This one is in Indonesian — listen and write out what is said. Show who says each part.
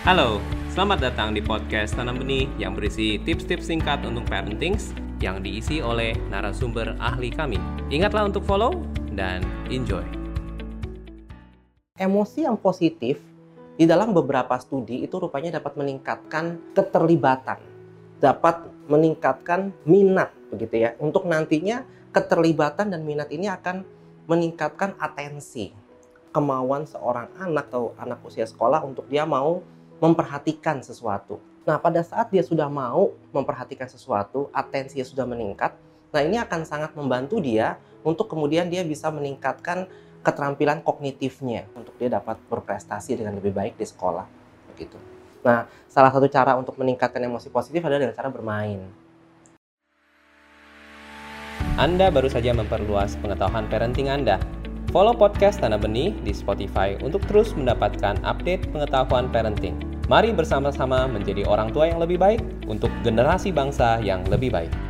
Speaker 1: Halo, selamat datang di podcast Tanam Benih yang berisi tips-tips singkat untuk parenting yang diisi oleh narasumber ahli kami. Ingatlah untuk follow dan enjoy.
Speaker 2: Emosi yang positif di dalam beberapa studi itu rupanya dapat meningkatkan keterlibatan, dapat meningkatkan minat begitu ya. Untuk nantinya keterlibatan dan minat ini akan meningkatkan atensi, kemauan seorang anak atau anak usia sekolah untuk dia mau memperhatikan sesuatu. Nah, pada saat dia sudah mau memperhatikan sesuatu, atensinya sudah meningkat, nah ini akan sangat membantu dia untuk kemudian dia bisa meningkatkan keterampilan kognitifnya untuk dia dapat berprestasi dengan lebih baik di sekolah begitu. Nah, salah satu cara untuk meningkatkan emosi positif adalah dengan cara bermain.
Speaker 1: Anda baru saja memperluas pengetahuan parenting Anda. Follow podcast Tanah Benih di Spotify untuk terus mendapatkan update pengetahuan parenting. Mari bersama-sama menjadi orang tua yang lebih baik untuk generasi bangsa yang lebih baik.